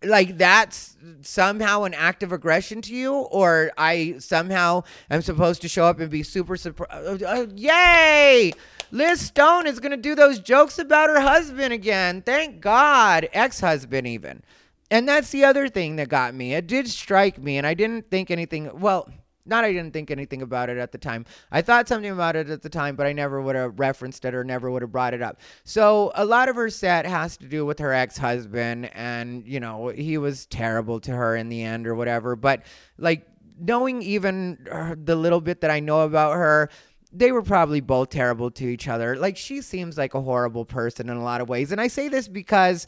like that's somehow an act of aggression to you? Or i somehow am supposed to show up and be super surprised uh, uh, yay! Liz stone is going to do those jokes about her husband again. Thank god. Ex-husband even. And that's the other thing that got me. It did strike me and i didn't think anything well not I didn't think anything about it at the time. I thought something about it at the time, but I never would have referenced it or never would have brought it up. So a lot of her set has to do with her ex-husband and, you know, he was terrible to her in the end or whatever, but like knowing even the little bit that I know about her, they were probably both terrible to each other. Like she seems like a horrible person in a lot of ways. And I say this because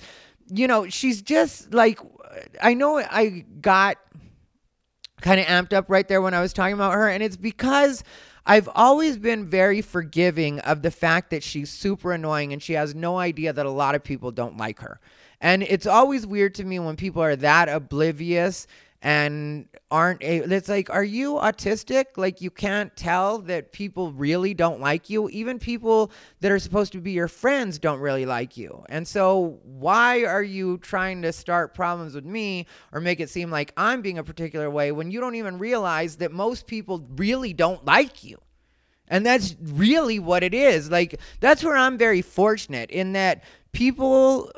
you know, she's just like I know I got kind of amped up right there when I was talking about her. And it's because I've always been very forgiving of the fact that she's super annoying and she has no idea that a lot of people don't like her. And it's always weird to me when people are that oblivious and aren't a, it's like are you autistic? Like you can't tell that people really don't like you. Even people that are supposed to be your friends don't really like you. And so why are you trying to start problems with me or make it seem like i'm being a particular way when you don't even realize that most people really don't like you? And that's really what it is. Like that's where i'm very fortunate in that people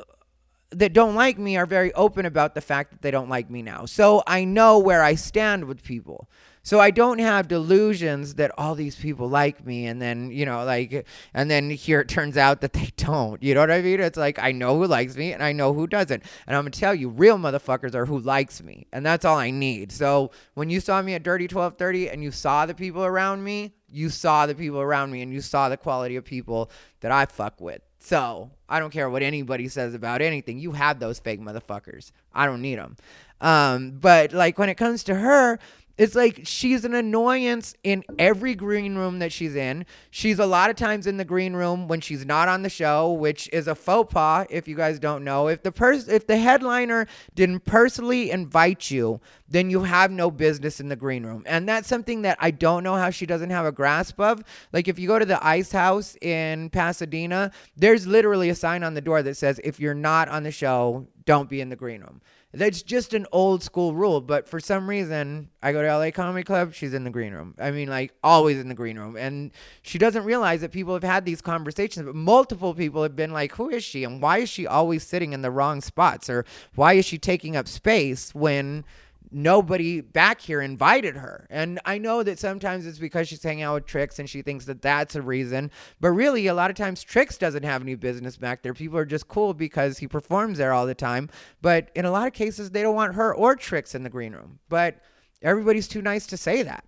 that don't like me are very open about the fact that they don't like me now. So I know where I stand with people. So I don't have delusions that all these people like me and then, you know, like and then here it turns out that they don't. You know what I mean? It's like I know who likes me and I know who doesn't. And I'm to tell you real motherfuckers are who likes me. And that's all I need. So when you saw me at Dirty 1230 and you saw the people around me, you saw the people around me and you saw the quality of people that I fuck with. So I don't care what anybody says about anything. You have those fake motherfuckers. I don't need them. Um, but like when it comes to her, it's like she's an annoyance in every green room that she's in. She's a lot of times in the green room when she's not on the show, which is a faux pas if you guys don't know. If the pers- if the headliner didn't personally invite you, then you have no business in the green room. And that's something that I don't know how she doesn't have a grasp of. Like if you go to the Ice House in Pasadena, there's literally a sign on the door that says if you're not on the show, don't be in the green room. That's just an old school rule, but for some reason, I go to LA Comedy Club, she's in the green room. I mean, like always in the green room. And she doesn't realize that people have had these conversations, but multiple people have been like, who is she? And why is she always sitting in the wrong spots? Or why is she taking up space when nobody back here invited her. And I know that sometimes it's because she's hanging out with Tricks and she thinks that that's a reason. But really, a lot of times, Tricks doesn't have any business back there. People are just cool because he performs there all the time. But in a lot of cases, they don't want her or Tricks in the green room. But everybody's too nice to say that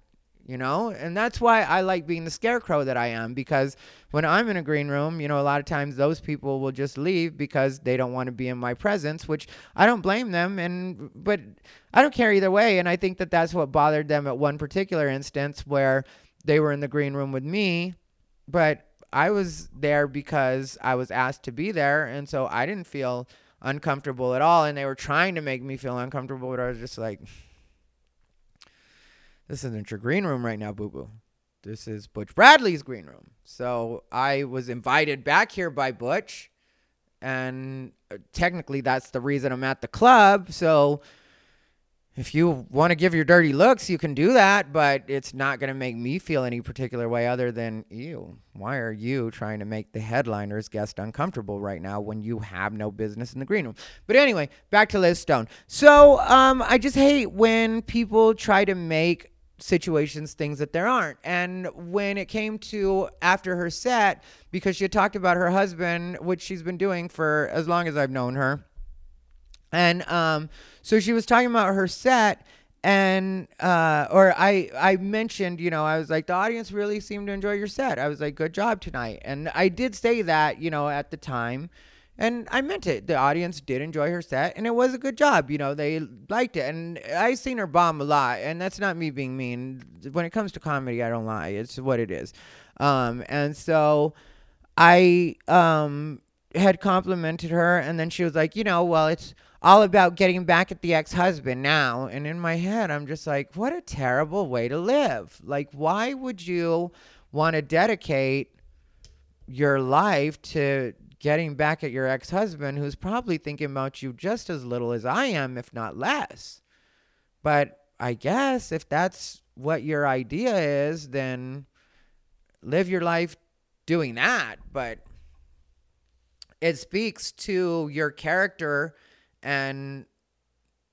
you know? And that's why i like being the scarecrow that i am because when i'm in a green room you know a lot of times those people will just leave because they don't want to be in my presence which i don't blame them and but i don't care either way and i think that that's what bothered them at one particular instance where they were in the green room with me but i was there because i was asked to be there and so i didn't feel uncomfortable at all and they were trying to make me feel uncomfortable but i was just like this isn't your green room right now, boo boo. This is Butch Bradley's green room. So I was invited back here by Butch, and uh, technically that's the reason I'm at the club. So if you want to give your dirty looks, you can do that, but it's not going to make me feel any particular way other than, ew, why are you trying to make the headliner's guest uncomfortable right now when you have no business in the green room? But anyway, back to Liz Stone. So um, I just hate when people try to make situations things that there aren't. And when it came to after her set, because she had talked about her husband, which she's been doing for as long as I've known her. And um, so she was talking about her set and uh, or I I mentioned, you know, I was like the audience really seemed to enjoy your set. I was like, good job tonight, and I did say that, you know, at the time, and I meant it. The audience did enjoy her set, and it was a good job. You know, they liked it, and I seen her bomb a lot. And that's not me being mean. When it comes to comedy, I don't lie. It's what it is. Um, and so I um had complimented her, and then she was like, you know, well, it's all about getting back at the ex-husband now. And in my head, I'm just like, what a terrible way to live. Like, why would you want to dedicate your life to getting back at your ex husband who's probably thinking about you just as little as I am, if not less. But I guess if that's what your idea is, then live your life doing that. But it speaks to your character and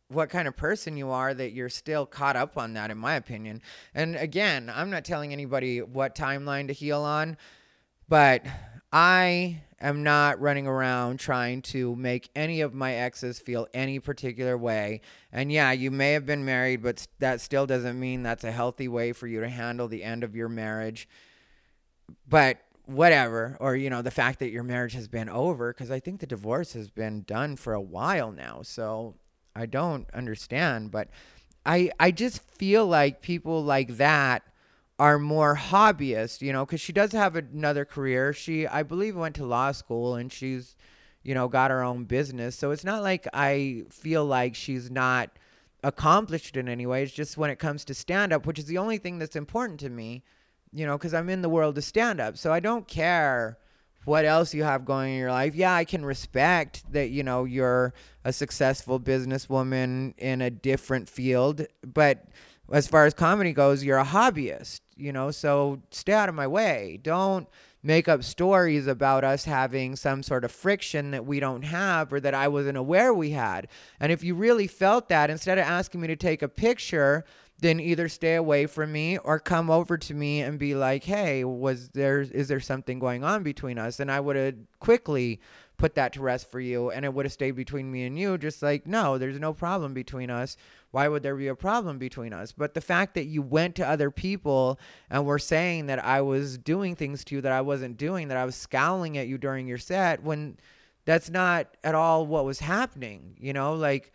what kind of person you are that you're still caught up on that, in my opinion. And again, I'm not telling anybody what timeline to heal on, but I am not running around trying to make any of my exes feel any particular way. And yeah, you may have been married, but that still doesn't mean that's a healthy way for you to handle the end of your marriage. But whatever, or you know, the fact that your marriage has been over, because I think the divorce has been done for a while now. So I don't understand, but I I just feel like people like that are more hobbyist, you know, because she does have another career. She, I believe, went to law school and she's, you know, got her own business. So it's not like I feel like she's not accomplished in any way. It's just when it comes to stand up, which is the only thing that's important to me, you know, because I'm in the world of stand up. So I don't care what else you have going in your life. Yeah, I can respect that, you know, you're a successful businesswoman in a different field, but as far as comedy goes, you're a hobbyist, you know, so stay out of my way. Don't make up stories about us having some sort of friction that we don't have or that I wasn't aware we had. And if you really felt that, instead of asking me to take a picture, then either stay away from me or come over to me and be like, "Hey, was there is there something going on between us?" And I would have quickly put that to rest for you and it would have stayed between me and you just like, "No, there's no problem between us. Why would there be a problem between us?" But the fact that you went to other people and were saying that I was doing things to you that I wasn't doing, that I was scowling at you during your set when that's not at all what was happening, you know? Like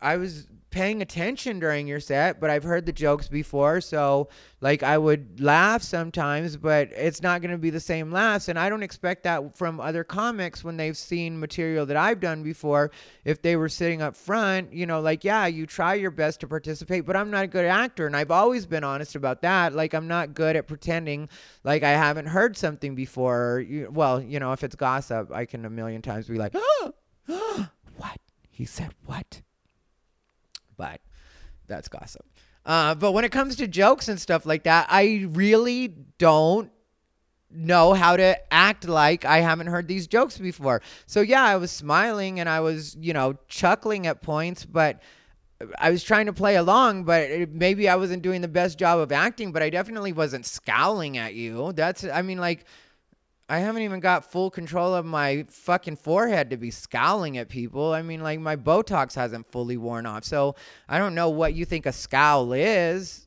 I was paying attention during your set, but I've heard the jokes before, so like I would laugh sometimes, but it's not going to be the same laughs, and I don't expect that from other comics when they've seen material that I've done before. If they were sitting up front, you know, like yeah, you try your best to participate, but I'm not a good actor, and I've always been honest about that. Like I'm not good at pretending like I haven't heard something before. You, well, you know, if it's gossip, I can a million times be like, what he said, what but that's gossip. Uh, but when it comes to jokes and stuff like that, I really don't know how to act like I haven't heard these jokes before. So yeah, I was smiling and I was, you know, chuckling at points, but I was trying to play along, but it, maybe I wasn't doing the best job of acting, but I definitely wasn't scowling at you. That's I mean like I haven't even got full control of my fucking forehead to be scowling at people. I mean, like, my Botox hasn't fully worn off. So I don't know what you think a scowl is.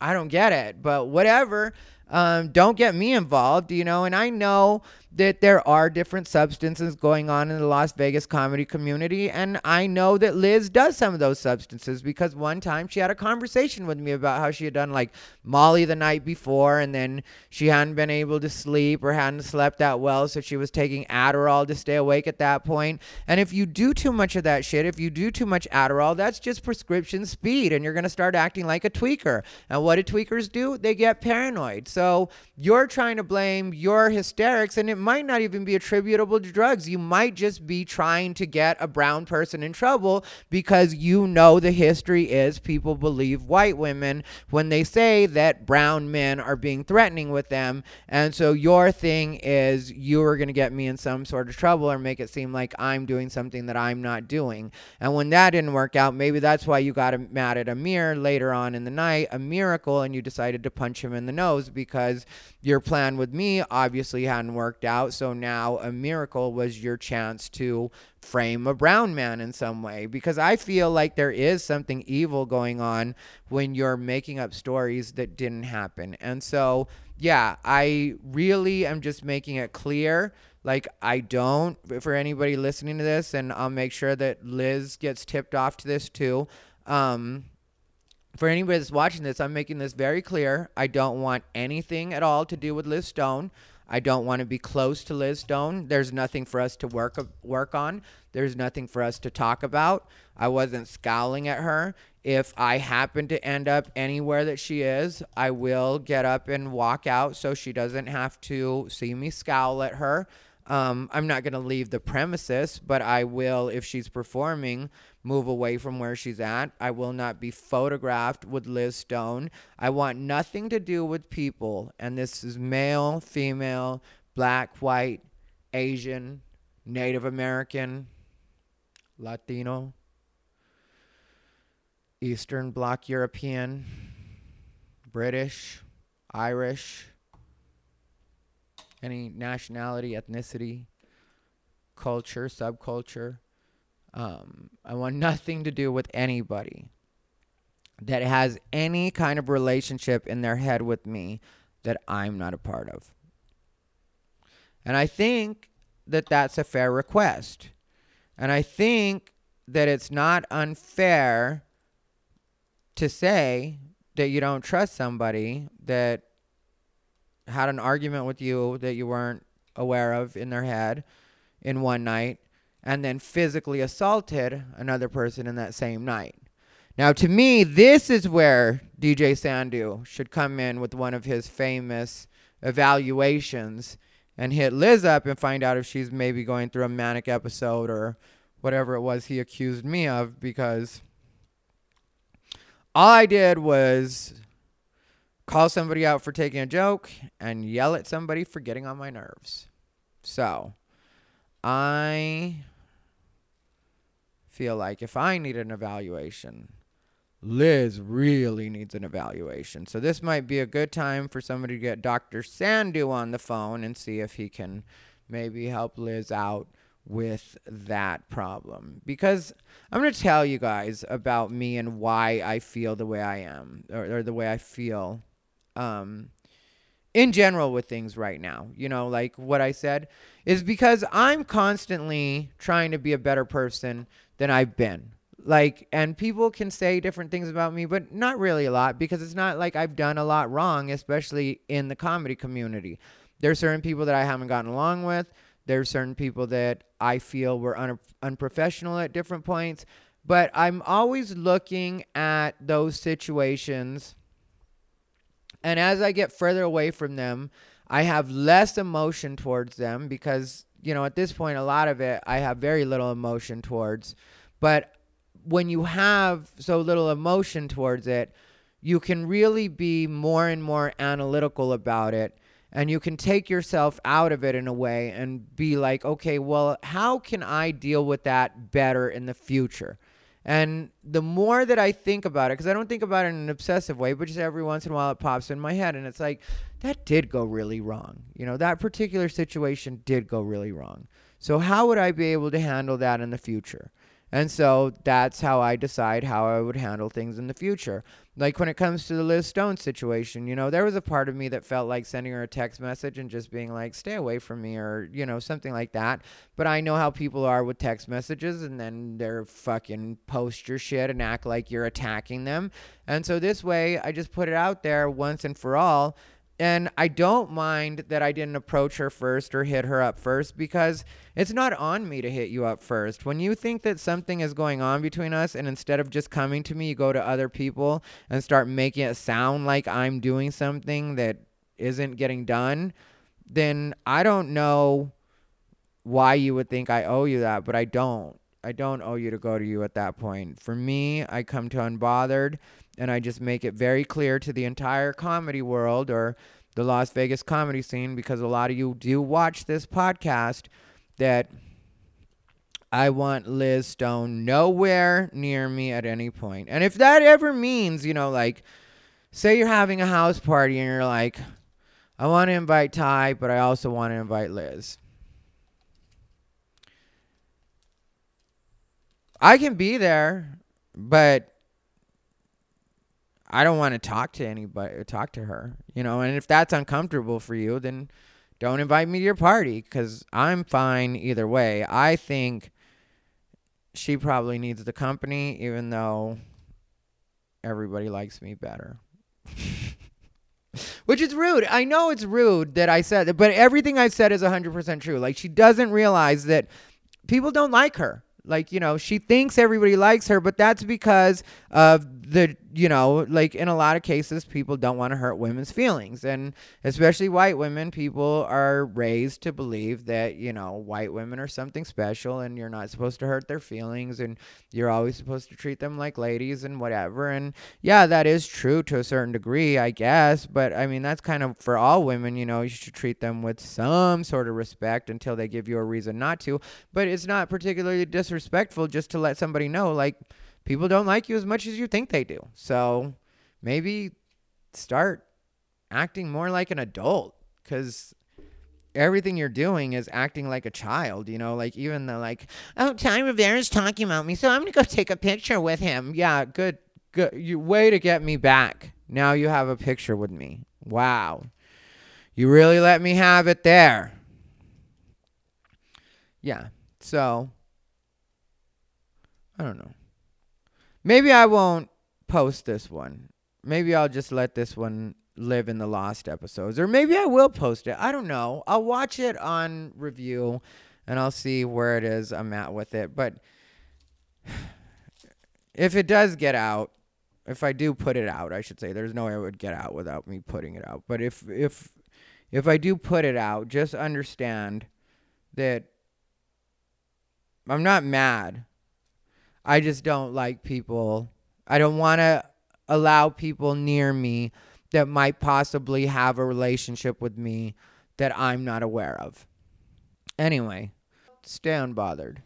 I don't get it, but whatever. Um, don't get me involved, you know. And I know that there are different substances going on in the Las Vegas comedy community. And I know that Liz does some of those substances because one time she had a conversation with me about how she had done like Molly the night before and then she hadn't been able to sleep or hadn't slept that well. So she was taking Adderall to stay awake at that point. And if you do too much of that shit, if you do too much Adderall, that's just prescription speed and you're going to start acting like a tweaker. And what do tweakers do? They get paranoid. So you're trying to blame your hysterics and it might not even be attributable to drugs. You might just be trying to get a brown person in trouble because you know the history is people believe white women when they say that brown men are being threatening with them. And so your thing is you are going to get me in some sort of trouble or make it seem like I'm doing something that I'm not doing. And when that didn't work out, maybe that's why you got mad at Amir later on in the night, a miracle, and you decided to punch him in the nose because your plan with me obviously hadn't worked out. So now a miracle was your chance to frame a brown man in some way because I feel like there is something evil going on when you're making up stories that didn't happen. And so, yeah, I really am just making it clear. Like, I don't, for anybody listening to this, and I'll make sure that Liz gets tipped off to this too. Um, for anybody that's watching this, I'm making this very clear. I don't want anything at all to do with Liz Stone. I don't want to be close to Liz Stone. There's nothing for us to work work on. There's nothing for us to talk about. I wasn't scowling at her. If I happen to end up anywhere that she is, I will get up and walk out so she doesn't have to see me scowl at her. Um, I'm not going to leave the premises, but I will, if she's performing, move away from where she's at. I will not be photographed with Liz Stone. I want nothing to do with people, and this is male, female, black, white, Asian, Native American, Latino, Eastern Bloc European, British, Irish any nationality, ethnicity, culture, subculture. Um, I want nothing to do with anybody that has any kind of relationship in their head with me that I'm not a part of. And I think that that's a fair request. And I think that it's not unfair to say that you don't trust somebody that had an argument with you that you weren't aware of in their head in one night and then physically assaulted another person in that same night. Now, to me, this is where DJ Sandu should come in with one of his famous evaluations and hit Liz up and find out if she's maybe going through a manic episode or whatever it was he accused me of because all I did was call somebody out for taking a joke and yell at somebody for getting on my nerves. So, I feel like if I need an evaluation, Liz really needs an evaluation. So this might be a good time for somebody to get Dr. Sandu on the phone and see if he can maybe help Liz out with that problem. Because I'm going to tell you guys about me and why I feel the way I am or, or the way I feel um, in general with things right now. You know, like what I said is because I'm constantly trying to be a better person than I've been. Like and people can say different things about me but not really a lot because it's not like i've done a lot wrong especially in the comedy community. There's certain people that i haven't gotten along with. There's certain people that i feel were un- unprofessional at different points. But i'm always looking at those situations and as i get further away from them i have less emotion towards them because you know at this point a lot of it i have very little emotion towards but when you have so little emotion towards it, you can really be more and more analytical about it. And you can take yourself out of it in a way and be like, okay, well, how can I deal with that better in the future? And the more that I think about it, because I don't think about it in an obsessive way, but just every once in a while it pops in my head and it's like, that did go really wrong. You know, that particular situation did go really wrong. So, how would I be able to handle that in the future? And so that's how I decide how I would handle things in the future. Like when it comes to the Liz Stone situation, you know, there was a part of me that felt like sending her a text message and just being like, stay away from me or, you know, something like that. But I know how people are with text messages and then they're fucking post your shit and act like you're attacking them. And so this way, I just put it out there once and for all and I don't mind that I didn't approach her first or hit her up first because it's not on me to hit you up first. When you think that something is going on between us, and instead of just coming to me, you go to other people and start making it sound like I'm doing something that isn't getting done, then I don't know why you would think I owe you that, but I don't. I don't owe you to go to you at that point. For me, I come to Unbothered and I just make it very clear to the entire comedy world or the Las Vegas comedy scene because a lot of you do watch this podcast that I want Liz Stone nowhere near me at any point. And if that ever means, you know, like, say you're having a house party and you're like, I want to invite Ty, but I also want to invite Liz. I can be there, but I don't want to talk to anybody, talk to her, you know. And if that's uncomfortable for you, then don't invite me to your party because I'm fine either way. I think she probably needs the company, even though everybody likes me better. Which is rude. I know it's rude that I said that, but everything I said is 100% true. Like, she doesn't realize that people don't like her. Like, you know, she thinks everybody likes her, but that's because of the, you know, like in a lot of cases, people don't want to hurt women's feelings. And especially white women, people are raised to believe that, you know, white women are something special and you're not supposed to hurt their feelings and you're always supposed to treat them like ladies and whatever. And yeah, that is true to a certain degree, I guess. But I mean, that's kind of for all women, you know, you should treat them with some sort of respect until they give you a reason not to. But it's not particularly disrespectful just to let somebody know, like, people don't like you as much as you think they do. So maybe start acting more like an adult because everything you're doing is acting like a child, you know, like even the like, oh, Ty Rivera's talking about me, so I'm gonna go take a picture with him. Yeah, good, good. You way to get me back. Now you have a picture with me. Wow, you really let me have it there. Yeah, so I don't know. Maybe I won't post this one. Maybe I'll just let this one live in the lost episodes. Or maybe I will post it. I don't know. I'll watch it on review and I'll see where it is I'm at with it. But if it does get out, if I do put it out, I should say there's no way it would get out without me putting it out. But if if if I do put it out, just understand that I'm not mad. I just don't like people. I don't want to allow people near me that might possibly have a relationship with me that I'm not aware of. Anyway, stay unbothered.